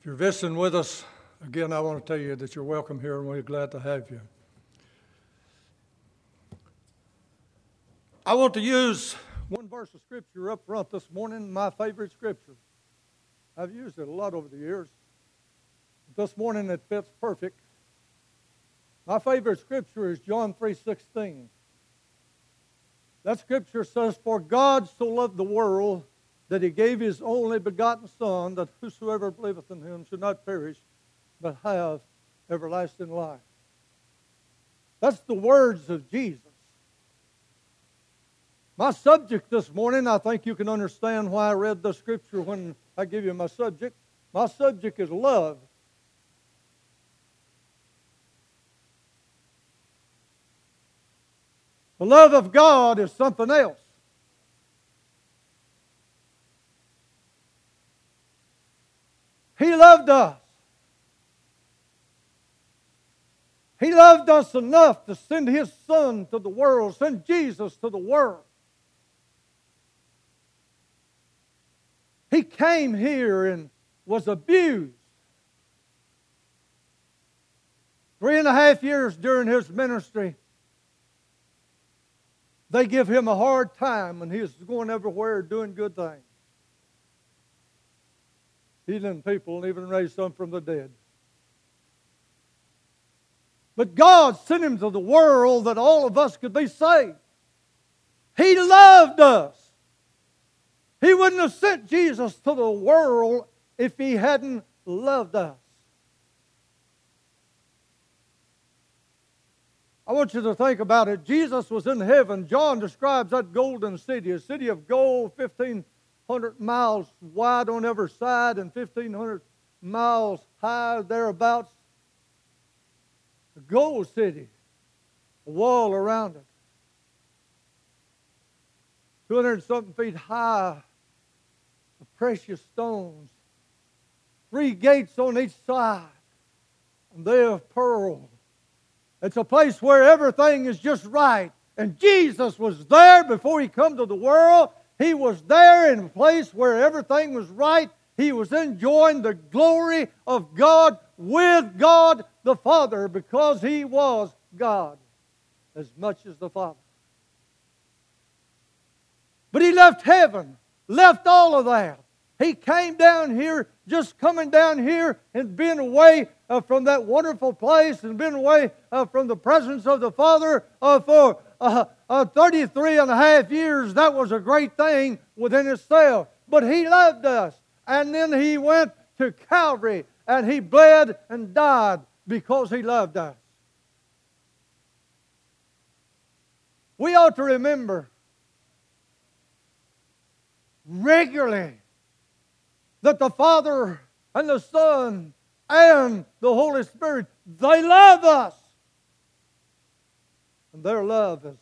If you're visiting with us, again, I want to tell you that you're welcome here and we're glad to have you. I want to use one verse of scripture up front this morning, my favorite scripture. I've used it a lot over the years. This morning it fits perfect. My favorite scripture is John 3:16. That scripture says, For God so loved the world that he gave his only begotten Son, that whosoever believeth in him should not perish, but have everlasting life. That's the words of Jesus. My subject this morning, I think you can understand why I read the scripture when I give you my subject. My subject is love. The love of God is something else. He loved us. He loved us enough to send His Son to the world, send Jesus to the world. He came here and was abused. Three and a half years during his ministry, they give him a hard time and he's going everywhere doing good things. Healing people and even raised some from the dead. But God sent him to the world that all of us could be saved. He loved us. He wouldn't have sent Jesus to the world if he hadn't loved us. I want you to think about it. Jesus was in heaven. John describes that golden city, a city of gold, 1,500 miles wide on every side and 1,500 miles high thereabouts. A gold city, a wall around it. 200 something feet high of precious stones. Three gates on each side, and they of pearl. It's a place where everything is just right. And Jesus was there before he come to the world. He was there in a place where everything was right. He was enjoying the glory of God with God the Father because he was God as much as the Father. But he left heaven, left all of that. He came down here, just coming down here and being away uh, from that wonderful place and being away uh, from the presence of the Father uh, for uh, uh, 33 and a half years. That was a great thing within itself. But He loved us. And then He went to Calvary and He bled and died because He loved us. We ought to remember regularly that the Father and the Son and the Holy Spirit, they love us. And their love is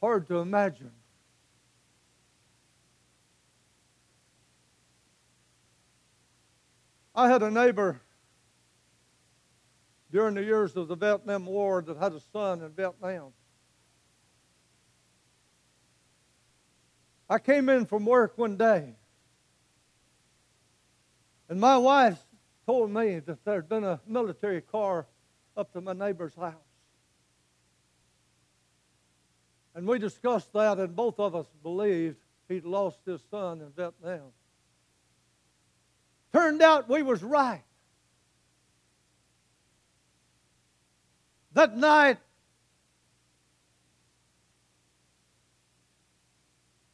hard to imagine. I had a neighbor during the years of the Vietnam War that had a son in Vietnam. I came in from work one day and my wife told me that there'd been a military car up to my neighbor's house. And we discussed that, and both of us believed he'd lost his son in Vietnam. Turned out we was right. That night,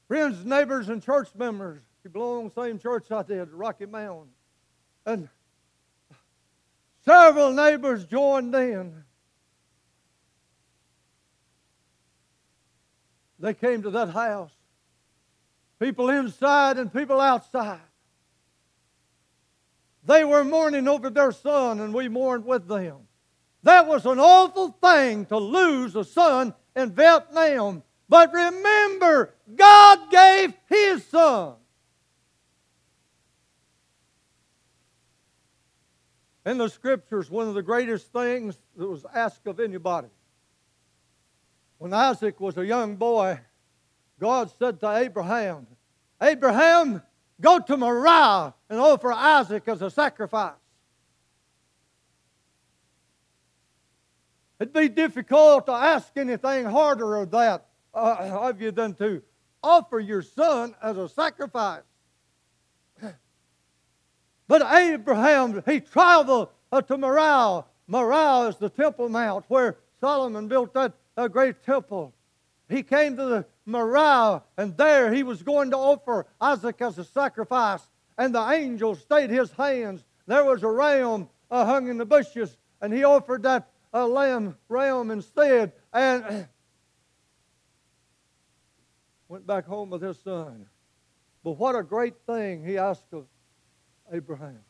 friends, neighbors, and church members, he belonged to the same church I did, Rocky Mountain and several neighbors joined in. They came to that house. People inside and people outside. They were mourning over their son, and we mourned with them. That was an awful thing to lose a son in Vietnam. But remember, God gave His son. In the scriptures, one of the greatest things that was asked of anybody. When Isaac was a young boy, God said to Abraham, Abraham, go to Moriah and offer Isaac as a sacrifice. It'd be difficult to ask anything harder of that uh, of you than to offer your son as a sacrifice. But Abraham, he traveled uh, to Moriah. Moriah is the Temple Mount where Solomon built that uh, great temple. He came to the Moriah, and there he was going to offer Isaac as a sacrifice. And the angel stayed his hands. There was a ram uh, hung in the bushes, and he offered that uh, lamb ram instead, and went back home with his son. But what a great thing he asked of Abraham.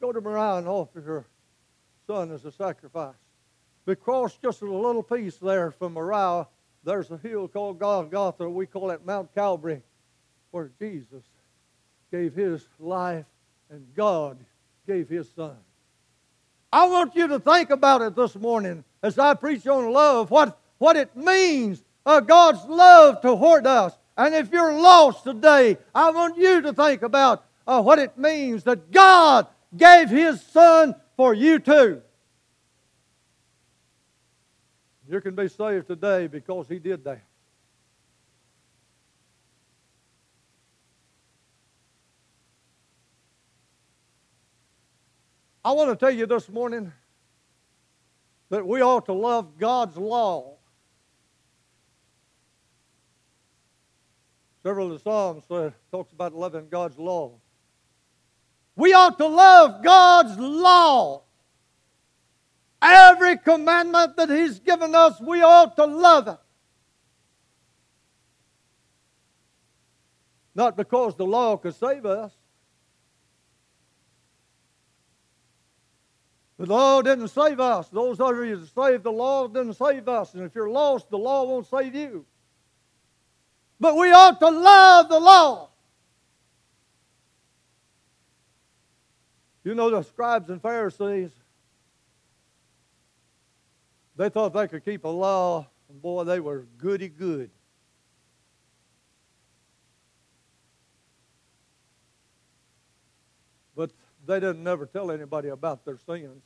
Go to Moriah and offer your son as a sacrifice. Because just a little piece there from Moriah, there's a hill called Golgotha. We call it Mount Calvary, where Jesus gave his life and God gave his son. I want you to think about it this morning as I preach on love, what, what it means, uh, God's love toward us. And if you're lost today, I want you to think about uh, what it means that God gave His Son for you too. You can be saved today because He did that. I want to tell you this morning that we ought to love God's law. Several of the Psalms uh, talks about loving God's law. We ought to love God's law. Every commandment that He's given us, we ought to love it. Not because the law could save us, The law didn't save us. Those of you that saved, the law didn't save us. And if you're lost, the law won't save you. But we ought to love the law. You know the scribes and Pharisees, they thought they could keep a law, and boy, they were goody good. But they didn't never tell anybody about their sins.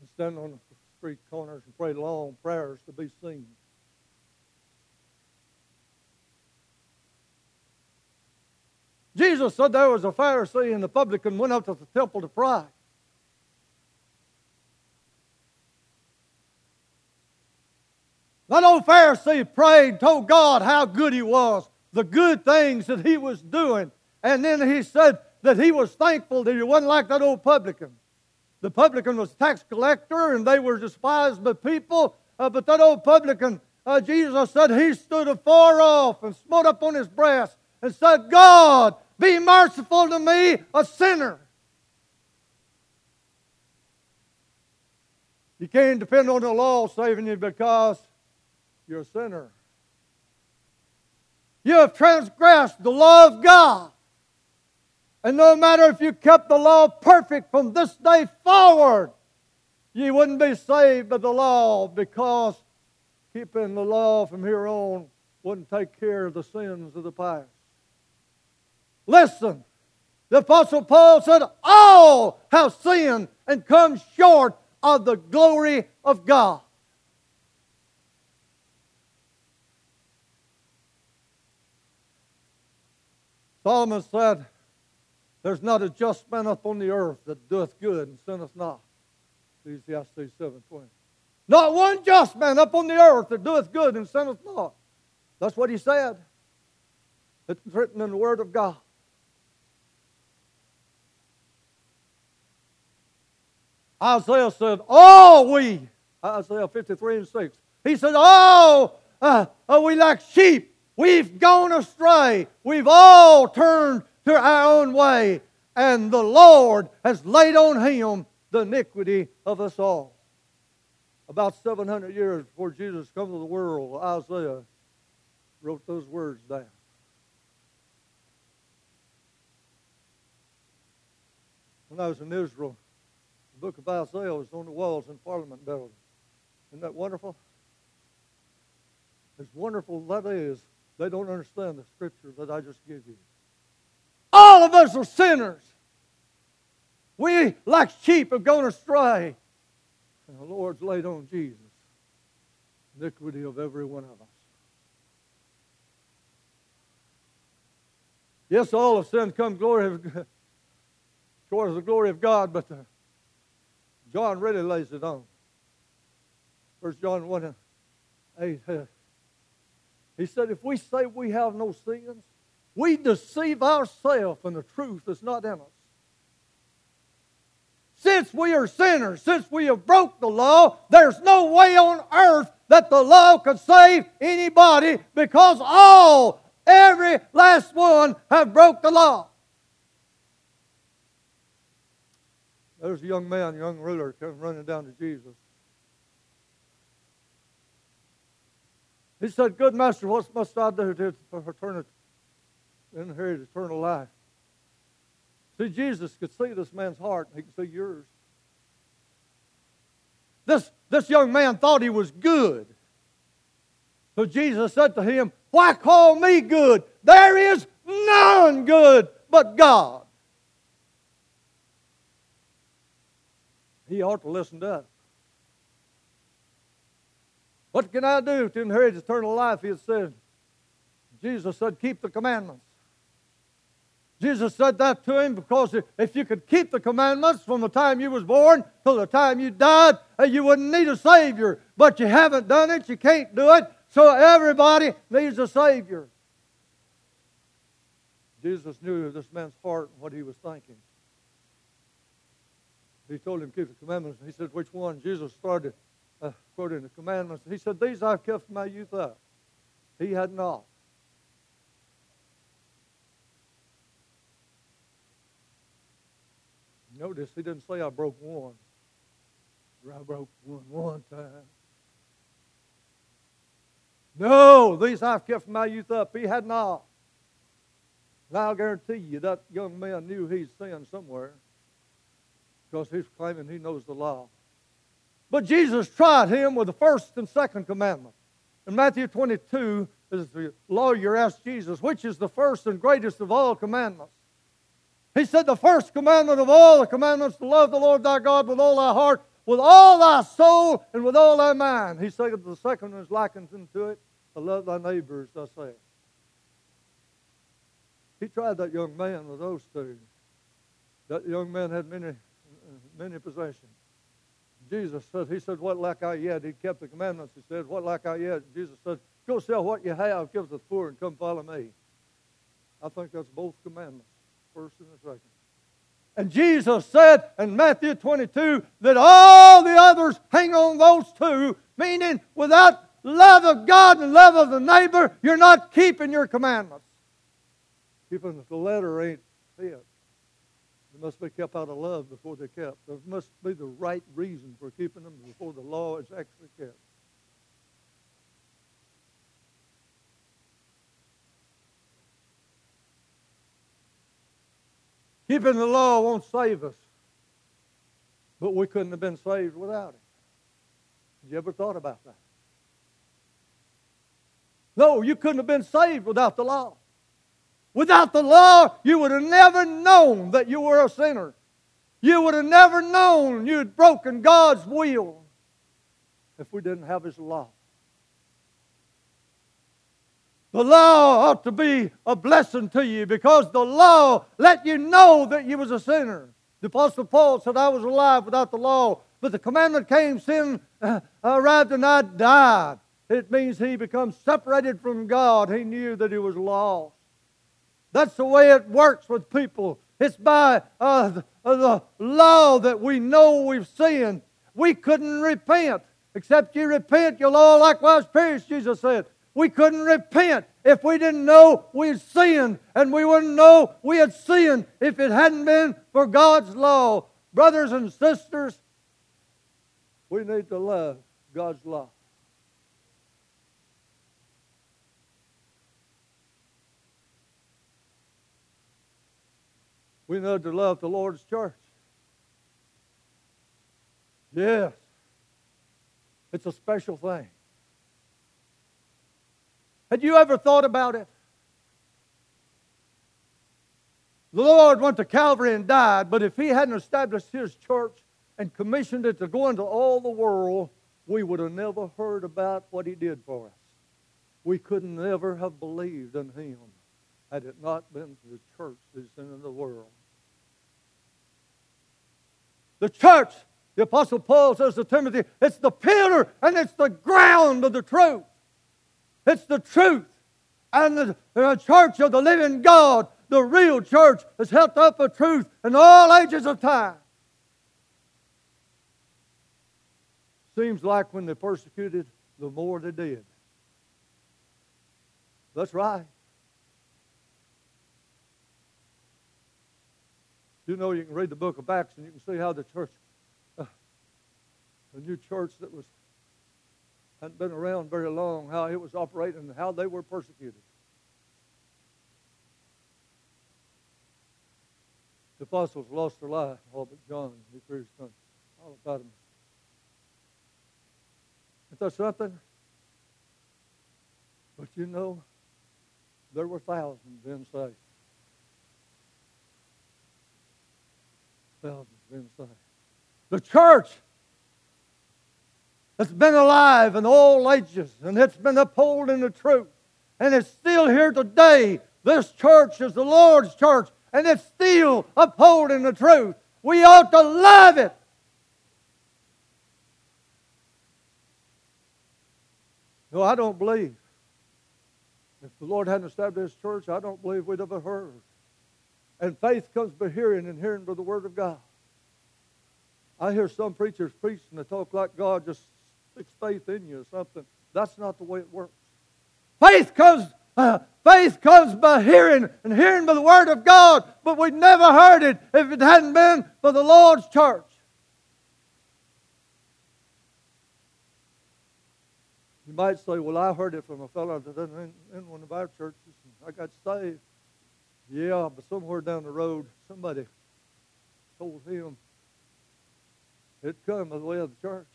And stand on the street corners and pray long prayers to be seen. Jesus said there was a Pharisee and the publican went up to the temple to pray. That old Pharisee prayed, told God how good he was, the good things that he was doing. And then he said, that he was thankful that he wasn't like that old publican. The publican was a tax collector and they were despised by people. Uh, but that old publican, uh, Jesus said, he stood afar off and smote up on his breast and said, God, be merciful to me, a sinner. You can't depend on the law saving you because you're a sinner. You have transgressed the law of God. And no matter if you kept the law perfect from this day forward, you wouldn't be saved by the law because keeping the law from here on wouldn't take care of the sins of the past. Listen, the Apostle Paul said, All have sinned and come short of the glory of God. Solomon said, there's not a just man upon the earth that doeth good and sinneth not. Ecclesiastes 7.20. Not one just man upon the earth that doeth good and sinneth not. That's what he said. It's written in the Word of God. Isaiah said, All we, Isaiah 53 and 6, he said, All uh, uh, we like sheep, we've gone astray. We've all turned to our own way, and the Lord has laid on him the iniquity of us all. About 700 years before Jesus come to the world, Isaiah wrote those words down. When I was in Israel, the book of Isaiah was on the walls in Parliament Building. Isn't that wonderful? As wonderful that is, they don't understand the scripture that I just gave you. All of us are sinners. We, like sheep, have gone astray. And the Lord's laid on Jesus iniquity of every one of us. Yes, all of sin come glory of, towards the glory of God, but the, John really lays it on. First John 1 8. Uh, He said, if we say we have no sins, we deceive ourselves and the truth is not in us. Since we are sinners, since we have broke the law, there's no way on earth that the law could save anybody because all, every last one, have broke the law. There's a young man, young ruler, came running down to Jesus. He said, Good master, what must I do to inherit eternal life? See, Jesus could see this man's heart, he could see yours. This, this young man thought he was good. So Jesus said to him, Why call me good? There is none good but God. He ought to listen to that. What can I do to inherit eternal life? He said. Jesus said, Keep the commandments. Jesus said that to him because if you could keep the commandments from the time you was born till the time you died, uh, you wouldn't need a Savior. But you haven't done it, you can't do it, so everybody needs a Savior. Jesus knew this man's heart and what he was thinking. He told him, Keep the commandments. He said, Which one? Jesus started uh, quoting the commandments. He said, These I've kept from my youth up. He had not. Notice he didn't say I broke one. I broke one one time. No, these I've kept from my youth up. He had not. And I'll guarantee you that young man knew he's sinned somewhere because he's claiming he knows the law. But Jesus tried him with the first and second commandment. In Matthew 22, as the lawyer asked Jesus, which is the first and greatest of all commandments? He said, The first commandment of all the commandments to love the Lord thy God with all thy heart, with all thy soul, and with all thy mind. He said, The second is likened unto it, to love thy neighbors, as thyself. He tried that young man with those two. That young man had many, many possessions. Jesus said, He said, What lack I yet? He kept the commandments. He said, What lack I yet? Jesus said, Go sell what you have, give to the poor, and come follow me. I think that's both commandments first and the second. And Jesus said in Matthew 22 that all the others hang on those two, meaning without love of God and love of the neighbor, you're not keeping your commandments. Keeping the letter ain't it. They must be kept out of love before they're kept. There must be the right reason for keeping them before the law is actually kept. Keeping the law won't save us. But we couldn't have been saved without it. Have you ever thought about that? No, you couldn't have been saved without the law. Without the law, you would have never known that you were a sinner. You would have never known you had broken God's will if we didn't have His law. The law ought to be a blessing to you because the law let you know that you was a sinner. The Apostle Paul said, I was alive without the law, but the commandment came, sin uh, arrived, and I died. It means he becomes separated from God. He knew that he was lost. That's the way it works with people. It's by uh, the, uh, the law that we know we've sinned. We couldn't repent. Except you repent, you'll all likewise perish, Jesus said. We couldn't repent if we didn't know we had sinned, and we wouldn't know we had sinned if it hadn't been for God's law. Brothers and sisters, we need to love God's law. We need to love the Lord's church. Yes. It's a special thing. Had you ever thought about it? The Lord went to Calvary and died, but if He hadn't established His church and commissioned it to go into all the world, we would have never heard about what He did for us. We could never have believed in Him had it not been for the church that's in the world. The church, the Apostle Paul says to Timothy, it's the pillar and it's the ground of the truth. It's the truth. And the, the church of the living God, the real church, has held up a truth in all ages of time. Seems like when they persecuted, the more they did. That's right. You know, you can read the book of Acts and you can see how the church, uh, the new church that was hadn't been around very long, how it was operating and how they were persecuted. The apostles lost their life, all but John, he threw his. All about him. Isn't that something? But you know, there were thousands being saved. thousands been saved. The church that's been alive in all ages and it's been upholding the truth. And it's still here today. This church is the Lord's church and it's still upholding the truth. We ought to love it. No, I don't believe. If the Lord hadn't established this church, I don't believe we'd ever heard and faith comes by hearing, and hearing by the Word of God. I hear some preachers preach and they talk like God just sticks faith in you or something. That's not the way it works. Faith comes, uh, faith comes by hearing, and hearing by the Word of God. But we never heard it if it hadn't been for the Lord's church. You might say, "Well, I heard it from a fellow that in, in one of our churches. I got saved." Yeah, but somewhere down the road, somebody told him it'd come by the way of the church.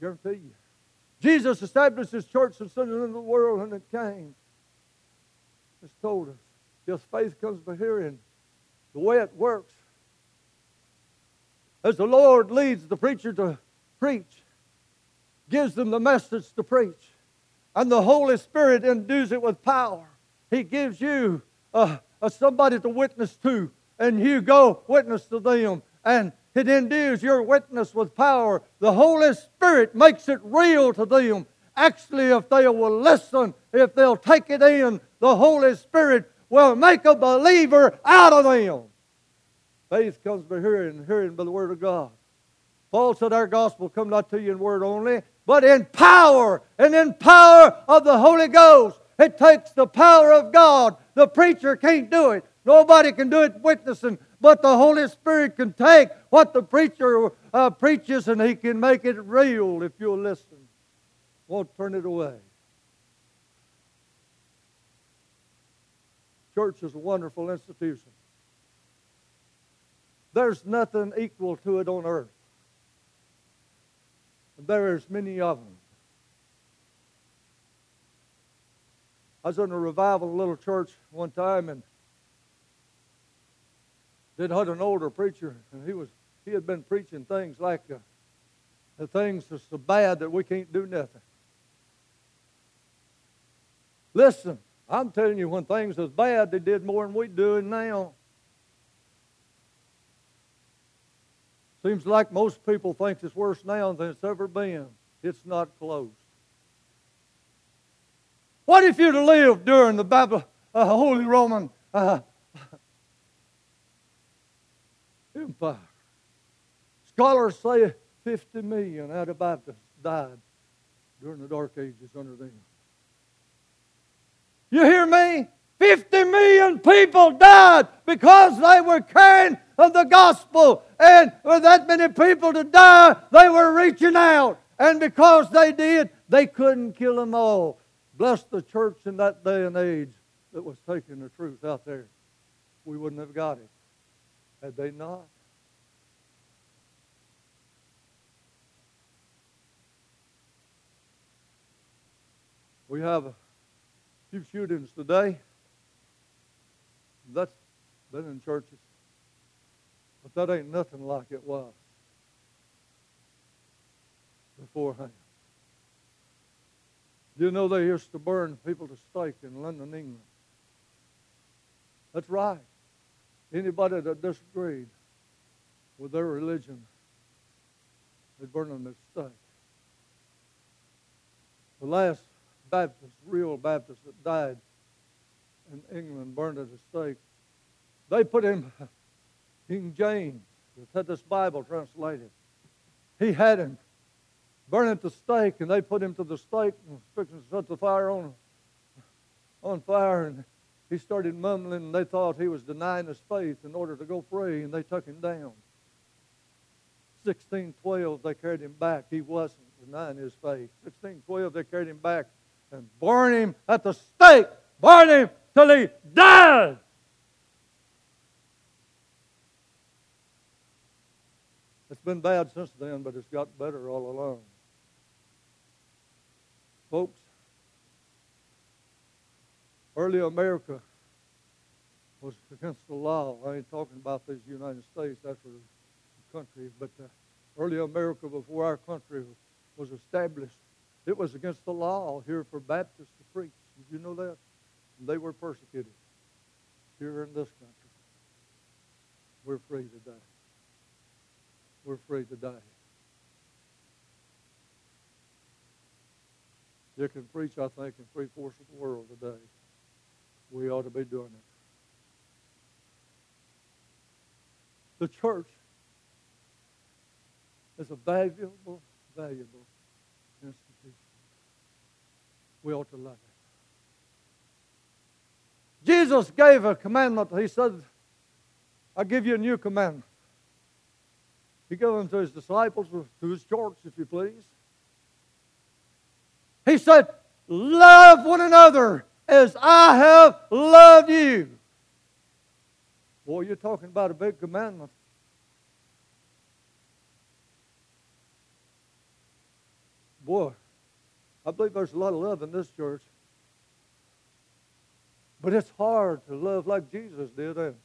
Guarantee you. Jesus established his church and sent it into the world, and it came. It's told us. Yes, faith comes by hearing. The way it works. As the Lord leads the preacher to preach, gives them the message to preach, and the Holy Spirit endues it with power. He gives you a, Uh, somebody to witness to, and you go witness to them. And it endues your witness with power. The Holy Spirit makes it real to them. Actually, if they will listen, if they'll take it in, the Holy Spirit will make a believer out of them. Faith comes by hearing, hearing by the Word of God. Paul said, Our gospel come not to you in word only, but in power, and in power of the Holy Ghost. It takes the power of God. The preacher can't do it. Nobody can do it witnessing, but the Holy Spirit can take what the preacher uh, preaches and he can make it real if you'll listen. Won't turn it away. Church is a wonderful institution. There's nothing equal to it on earth. And There's many of them. I was in a revival little church one time, and it had an older preacher, and he was he had been preaching things like uh, the things are so bad that we can't do nothing. Listen, I'm telling you, when things was bad, they did more than we doing now. Seems like most people think it's worse now than it's ever been. It's not close. What if you'd lived during the Bible, uh, Holy Roman uh, Empire? Scholars say 50 million Anabaptists died during the Dark Ages under them. You hear me? 50 million people died because they were carrying of the gospel. And with that many people to die, they were reaching out. And because they did, they couldn't kill them all. Bless the church in that day and age that was taking the truth out there. We wouldn't have got it had they not. We have a few shootings today. That's been in churches, but that ain't nothing like it was beforehand. You know they used to burn people to stake in London, England. That's right. Anybody that disagreed with their religion, they'd burn them at stake. The last Baptist, real Baptist that died in England, burned at a stake, they put him, King James, that had this Bible translated. He had him burn him at the stake, and they put him to the stake and fixing to set the fire on, on fire. And he started mumbling, and they thought he was denying his faith in order to go free, and they took him down. 1612, they carried him back. He wasn't denying his faith. 1612, they carried him back and burned him at the stake. Burned him till he died. It's been bad since then, but it's got better all along. Folks, early America was against the law. I ain't talking about these United States, that's a country, but uh, early America before our country was established, it was against the law here for Baptists to preach. Did you know that? And they were persecuted here in this country. We're free today. We're free today. You can preach, I think, in three fourths of the world today. We ought to be doing it. The church is a valuable, valuable institution. We ought to love it. Jesus gave a commandment. He said, I give you a new commandment. He gave them to his disciples, to his church, if you please. He said, Love one another as I have loved you. Boy, you're talking about a big commandment. Boy, I believe there's a lot of love in this church. But it's hard to love like Jesus did. And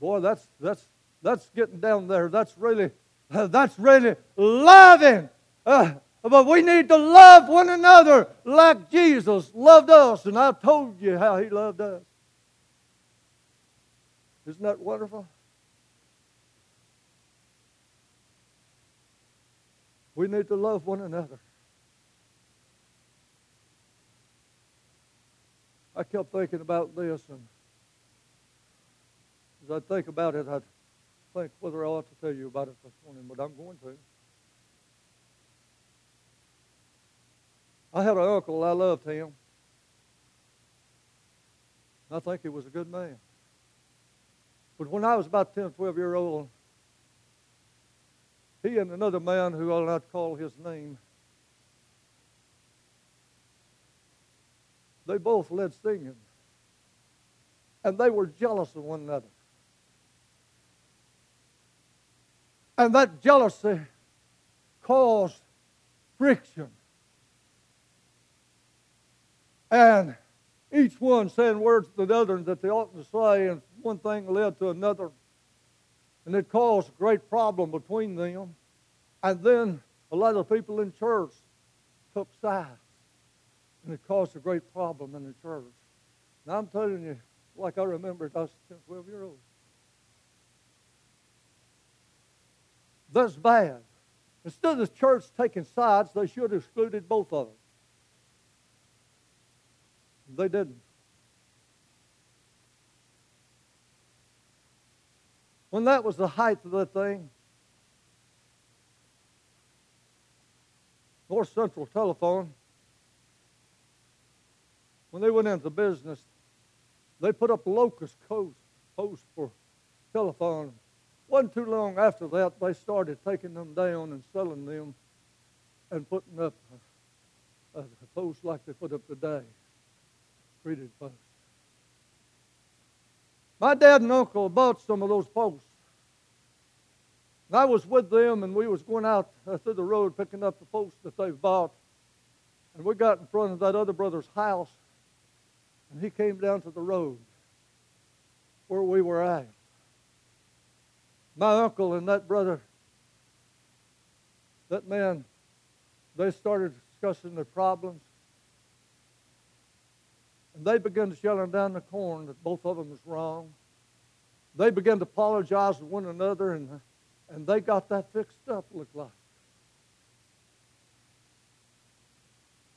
boy, that's that's that's getting down there. That's really that's really loving. Uh, but we need to love one another like Jesus loved us. And I've told you how he loved us. Isn't that wonderful? We need to love one another. I kept thinking about this, and as I think about it, I think whether I ought to tell you about it this morning, but I'm going to. I had an uncle, I loved him. I think he was a good man. But when I was about 10, 12 years old, he and another man who I'll not call his name, they both led singing. And they were jealous of one another. And that jealousy caused friction and each one saying words to the other that they oughtn't to say, and one thing led to another. And it caused a great problem between them. And then a lot of people in church took sides. And it caused a great problem in the church. Now I'm telling you, like I remember it, I was 10, 12 years old. That's bad. Instead of the church taking sides, they should have excluded both of them. They didn't. When that was the height of the thing, North Central Telephone, when they went into business, they put up locust coast posts for telephone. Wasn't too long after that, they started taking them down and selling them and putting up a, a post like they put up today treated posts. My dad and uncle bought some of those posts. And I was with them, and we was going out uh, through the road picking up the posts that they've bought. And we got in front of that other brother's house, and he came down to the road. where we were at. My uncle and that brother, that man, they started discussing their problems. They began to shelling down the corn that both of them was wrong. They began to apologize to one another, and, and they got that fixed up, looked like.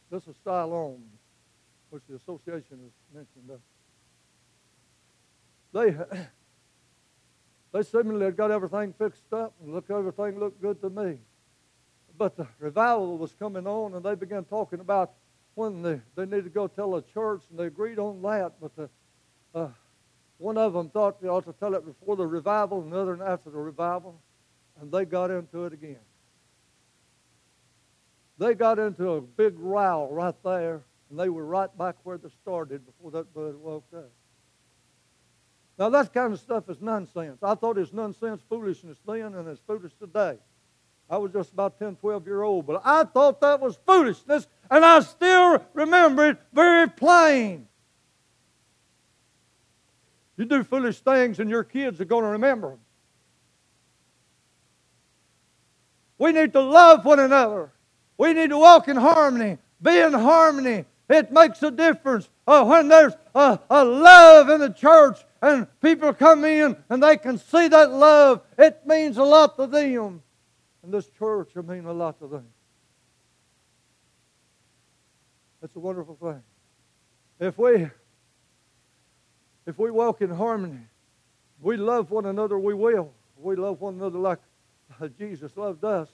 This is Siloam, which the association has mentioned. They, they seemingly had got everything fixed up and look everything looked good to me. But the revival was coming on, and they began talking about when they, they needed to go tell a church, and they agreed on that. But the, uh, one of them thought they ought to tell it before the revival, and the other after the revival, and they got into it again. They got into a big row right there, and they were right back where they started before that bud woke up. Now, that kind of stuff is nonsense. I thought it was nonsense foolishness then, and it's foolish today. I was just about 10, 12 year old, but I thought that was foolishness, and I still remember it very plain. You do foolish things, and your kids are going to remember them. We need to love one another. We need to walk in harmony, be in harmony. It makes a difference uh, when there's a, a love in the church and people come in and they can see that love. It means a lot to them. And this church will mean a lot to them. It's a wonderful thing. If we if we walk in harmony, we love one another, we will. We love one another like Jesus loved us.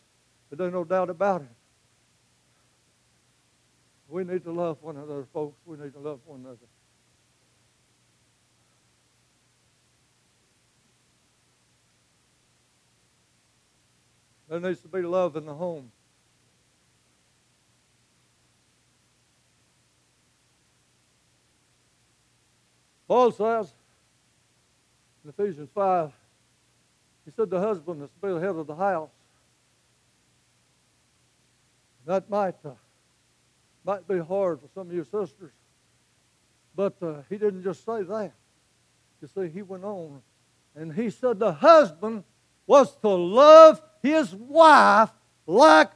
There's no doubt about it. We need to love one another, folks. We need to love one another. There needs to be love in the home. Paul says in Ephesians 5, he said the husband is to be the head of the house. That might uh, might be hard for some of you sisters. But uh, he didn't just say that. You see, he went on and he said the husband was to love his wife like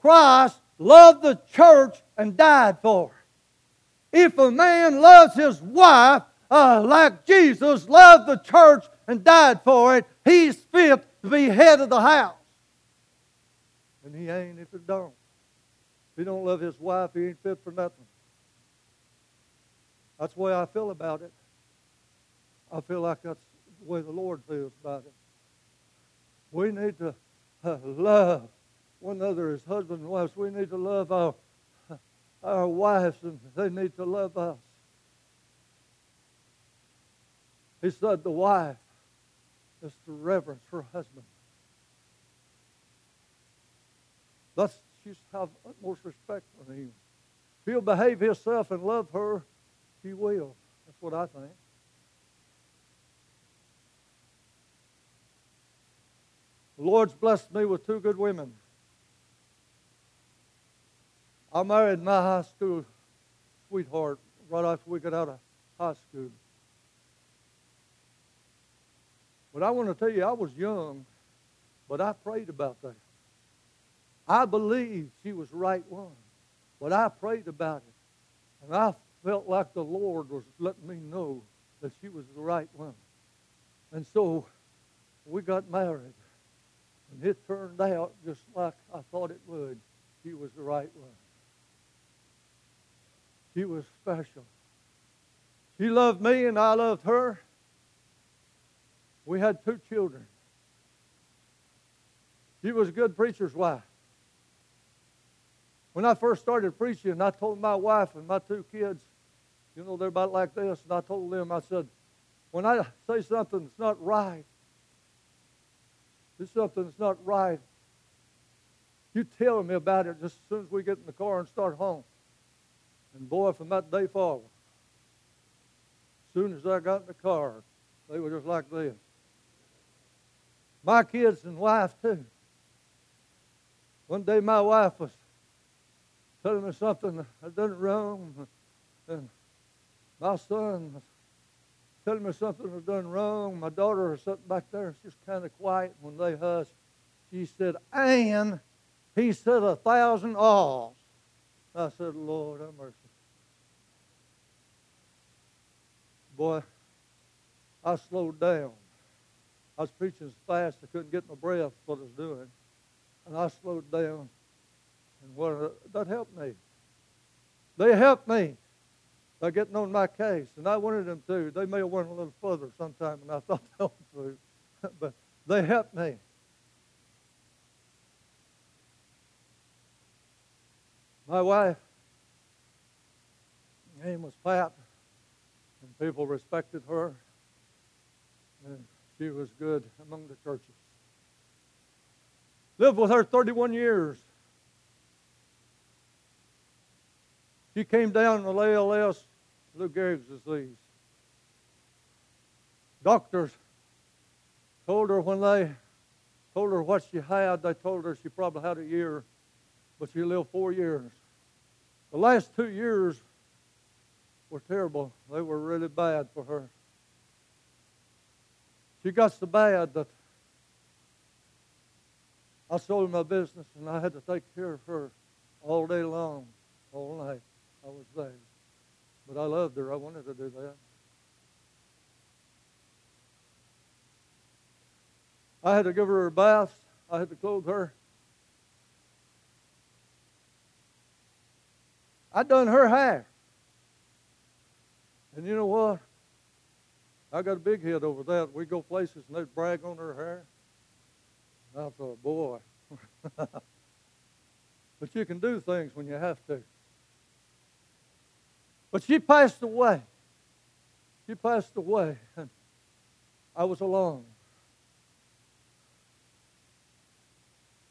Christ loved the church and died for. If a man loves his wife uh, like Jesus loved the church and died for it, he's fit to be head of the house. And he ain't if he don't. If he don't love his wife, he ain't fit for nothing. That's the way I feel about it. I feel like that's the way the Lord feels about it. We need to uh, love one another as husband and wives. We need to love our, our wives, and they need to love us. He said the wife is to reverence her husband. Thus, she's have utmost respect for him. If he'll behave himself and love her, she will. That's what I think. The Lord's blessed me with two good women. I married my high school sweetheart right after we got out of high school. But I want to tell you, I was young, but I prayed about that. I believed she was the right one, but I prayed about it. And I felt like the Lord was letting me know that she was the right one. And so we got married. And it turned out just like I thought it would. She was the right one. She was special. She loved me and I loved her. We had two children. She was a good preacher's wife. When I first started preaching, I told my wife and my two kids, you know, they're about like this, and I told them, I said, when I say something that's not right, there's something that's not right, you tell me about it just as soon as we get in the car and start home. And boy, from that day forward, as soon as I got in the car, they were just like this. My kids and wife, too. One day my wife was telling me something I'd done wrong, and my son telling me something was done wrong. My daughter was something back there. She's kind of quiet when they hushed. She said, and he said a thousand alls. I said, Lord, have mercy. Boy, I slowed down. I was preaching so fast I couldn't get my breath what I was doing. And I slowed down. And what, that helped me. They helped me by getting on my case. And I wanted them to. They may have went a little further sometime and I thought they would to. but they helped me. My wife, her name was Pat, and people respected her, and she was good among the churches. Lived with her 31 years. She came down with ALS, Lou Gehrig's disease. Doctors told her when they told her what she had, they told her she probably had a year, but she lived four years. The last two years were terrible. They were really bad for her. She got so bad that I sold my business and I had to take care of her all day long, all night. I was there. But I loved her. I wanted to do that. I had to give her a bath. I had to clothe her. I done her hair. And you know what? I got a big head over that. We go places and they brag on her hair. I thought, boy. but you can do things when you have to. But she passed away. She passed away, and I was alone.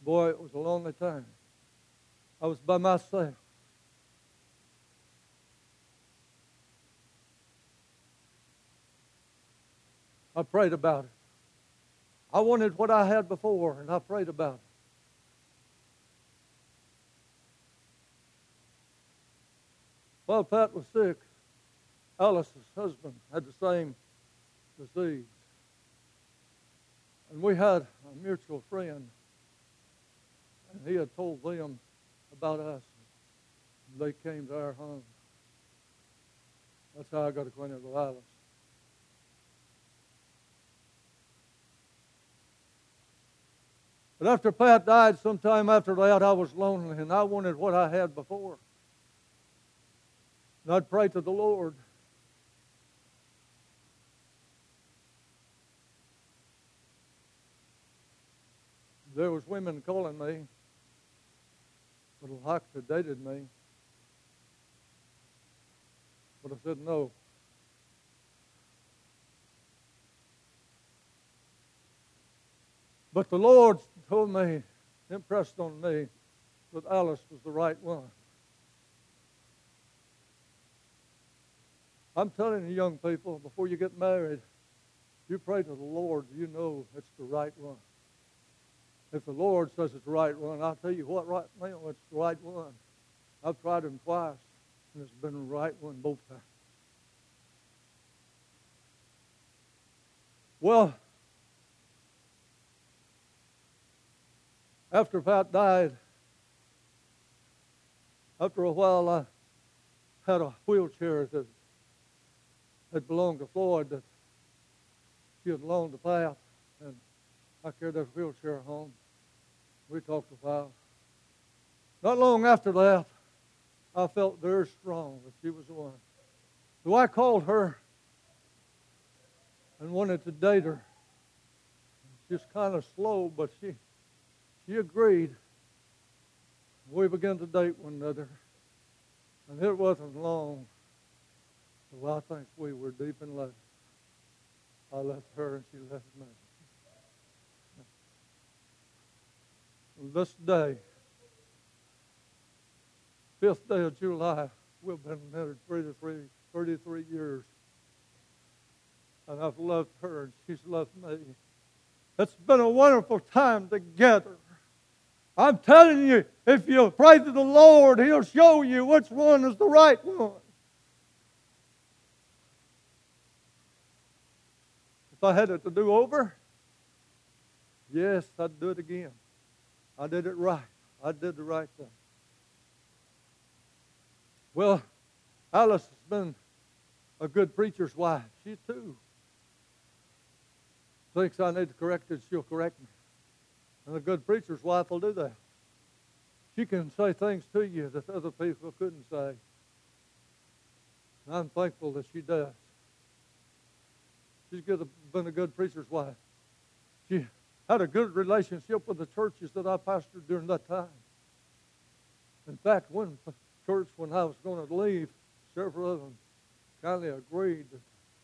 Boy, it was a lonely time. I was by myself. I prayed about it. I wanted what I had before, and I prayed about it. While Pat was sick, Alice's husband had the same disease. And we had a mutual friend, and he had told them about us. And they came to our home. That's how I got acquainted with Alice. But after Pat died, sometime after that, I was lonely and I wanted what I had before. And I'd pray to the Lord. There was women calling me that like to dated me. But I said no. But the Lord told me, impressed on me, that Alice was the right one. I'm telling you, young people, before you get married, you pray to the Lord, you know it's the right one. If the Lord says it's the right one, I'll tell you what, right now, it's the right one. I've tried him twice, and it's been the right one both times. Well, after Pat died, after a while, I had a wheelchair that had belonged to Floyd that she had loaned to Pat, and I carried that wheelchair home. We talked a while. Not long after that, I felt very strong that she was the one. So I called her and wanted to date her. She's kind of slow, but she she agreed. We began to date one another. And it wasn't long. Well, I think we were deep in love. I left her and she left me. This day, fifth day of July, we've been married 33, 33 years. And I've loved her and she's loved me. It's been a wonderful time together. I'm telling you, if you pray to the Lord, He'll show you which one is the right one. I had it to do over, yes, I'd do it again. I did it right. I did the right thing. Well, Alice has been a good preacher's wife. She too thinks I need to correct it, she'll correct me. And a good preacher's wife will do that. She can say things to you that other people couldn't say. And I'm thankful that she does. She's been a good preacher's wife. She had a good relationship with the churches that I pastored during that time. In fact, one church, when I was going to leave, several of them kindly agreed that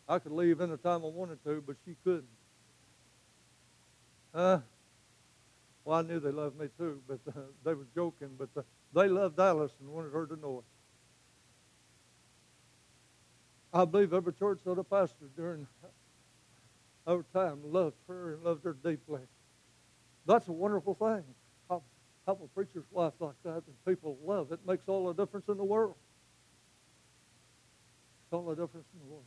I could leave any time I wanted to, but she couldn't. Uh, well, I knew they loved me too, but uh, they were joking, but uh, they loved Alice and wanted her to know it. I believe every church that I pastored during our time loved her and loved her deeply. That's a wonderful thing. Have, have a preacher's wife like that and people love it. makes all the difference in the world. It's all the difference in the world.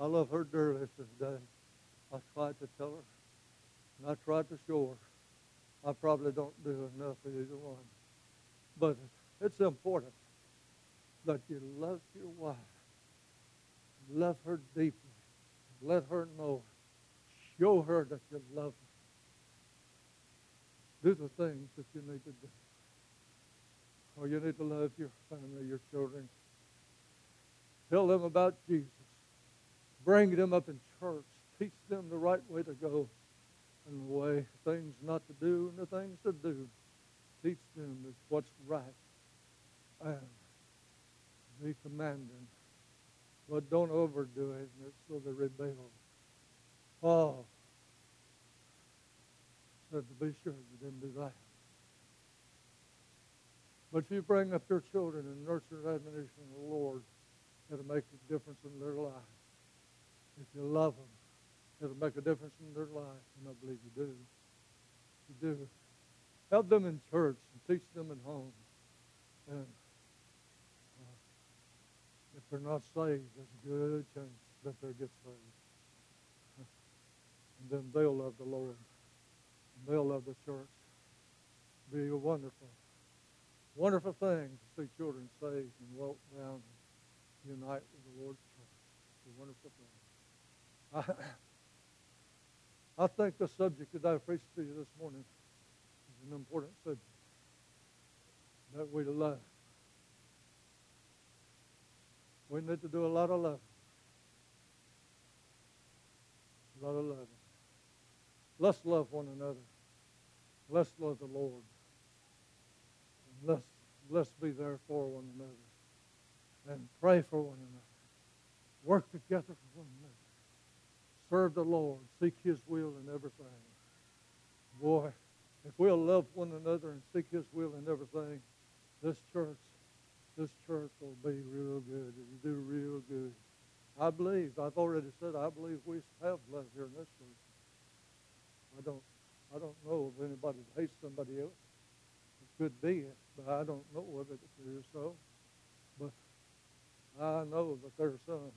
I love her dearly today. I tried to tell her, and I tried to show her. I probably don't do enough of either one. But it's important that you love your wife. Love her deeply. Let her know. Show her that you love her. Do the things that you need to do. Or you need to love your family, your children. Tell them about Jesus. Bring them up in church. Teach them the right way to go and the way things not to do and the things to do. Teach them what's right. And be commanding but don't overdo it, oh. so they rebel. Paul said to be sure you didn't do that. But if you bring up your children and nurture the admonition of the Lord, it'll make a difference in their lives. If you love them, it'll make a difference in their life, and I believe you do. You do. Help them in church and teach them at home. And they're not saved, there's a good chance that they'll get saved. And then they'll love the Lord. And they'll love the church. Be a wonderful, wonderful thing to see children saved and walk down and unite with the Lord's church. It's a wonderful thing. I, I think the subject that I preached to you this morning is an important subject. That we love we need to do a lot of loving. A lot of loving. Let's love one another. Let's love the Lord. Let's, let's be there for one another. And pray for one another. Work together for one another. Serve the Lord. Seek His will in everything. Boy, if we'll love one another and seek His will in everything, this church this church will be real good. It'll do real good. I believe, I've already said, I believe we have love here in this church. I don't, I don't know of anybody hates somebody else. It could be, but I don't know of it if is so. But I know that there's some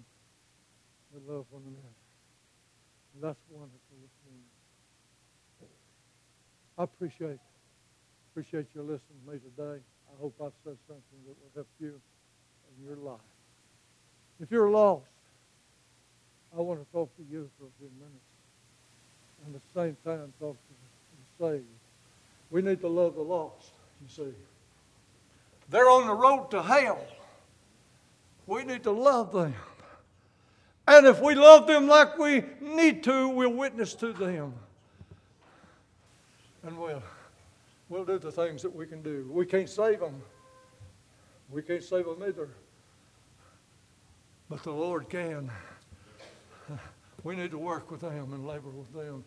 that love one another. And that's wonderful this morning. I appreciate, appreciate you listening to me today. I hope I've said something that will help you in your life. If you're lost, I want to talk to you for a few minutes. And at the same time, talk to the saved. We need to love the lost, you see. They're on the road to hell. We need to love them. And if we love them like we need to, we'll witness to them. And we'll we'll do the things that we can do. We can't save them. We can't save them either. But the Lord can. We need to work with them and labor with them.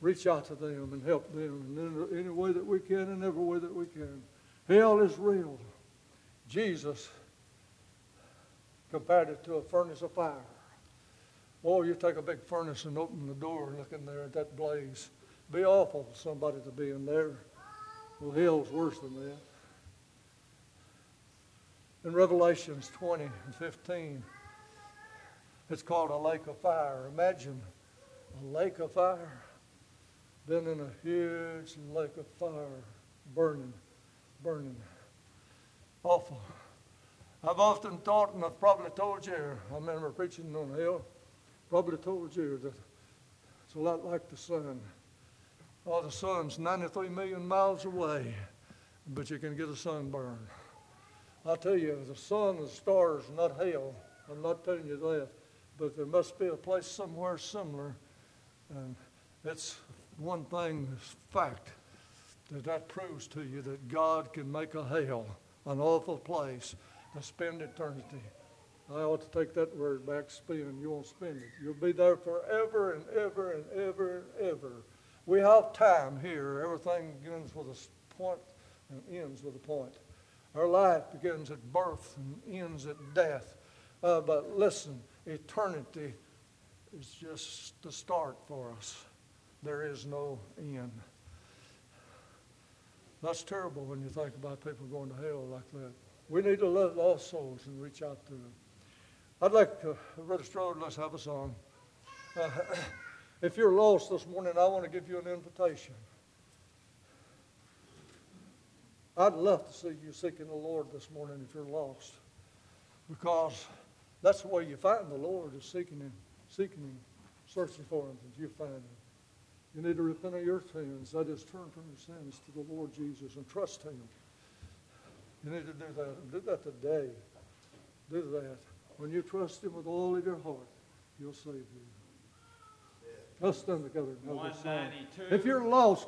Reach out to them and help them in any way that we can, in every way that we can. Hell is real. Jesus compared it to a furnace of fire. Oh, you take a big furnace and open the door, and look in there at that blaze. Be awful for somebody to be in there. Well, hell's worse than that. In Revelations 20 and 15, It's called a lake of fire. Imagine a lake of fire. then in a huge lake of fire, burning, burning. Awful. I've often thought, and I've probably told you, I remember preaching on hell, probably told you that it's a lot like the sun. Oh, the sun's 93 million miles away, but you can get a sunburn. I tell you, the sun and the stars not hell. I'm not telling you that, but there must be a place somewhere similar. And it's one thing, fact, that that proves to you that God can make a hell an awful place to spend eternity. I ought to take that word back, spend. You won't spend it. You'll be there forever and ever and ever and ever. We have time here. Everything begins with a point and ends with a point. Our life begins at birth and ends at death. Uh, but listen, eternity is just the start for us. There is no end. That's terrible when you think about people going to hell like that. We need to love lost souls and reach out to them. I'd like, uh, Brother Strode, let's have a song. Uh, if you're lost this morning, I want to give you an invitation. I'd love to see you seeking the Lord this morning if you're lost. Because that's the way you find the Lord is seeking Him, seeking Him, searching for Him until you find Him. You need to repent of your sins. That is, turn from your sins to the Lord Jesus and trust Him. You need to do that. Do that today. Do that. When you trust Him with all of your heart, He'll save you. Let's stand together and have this 192. If you're lost,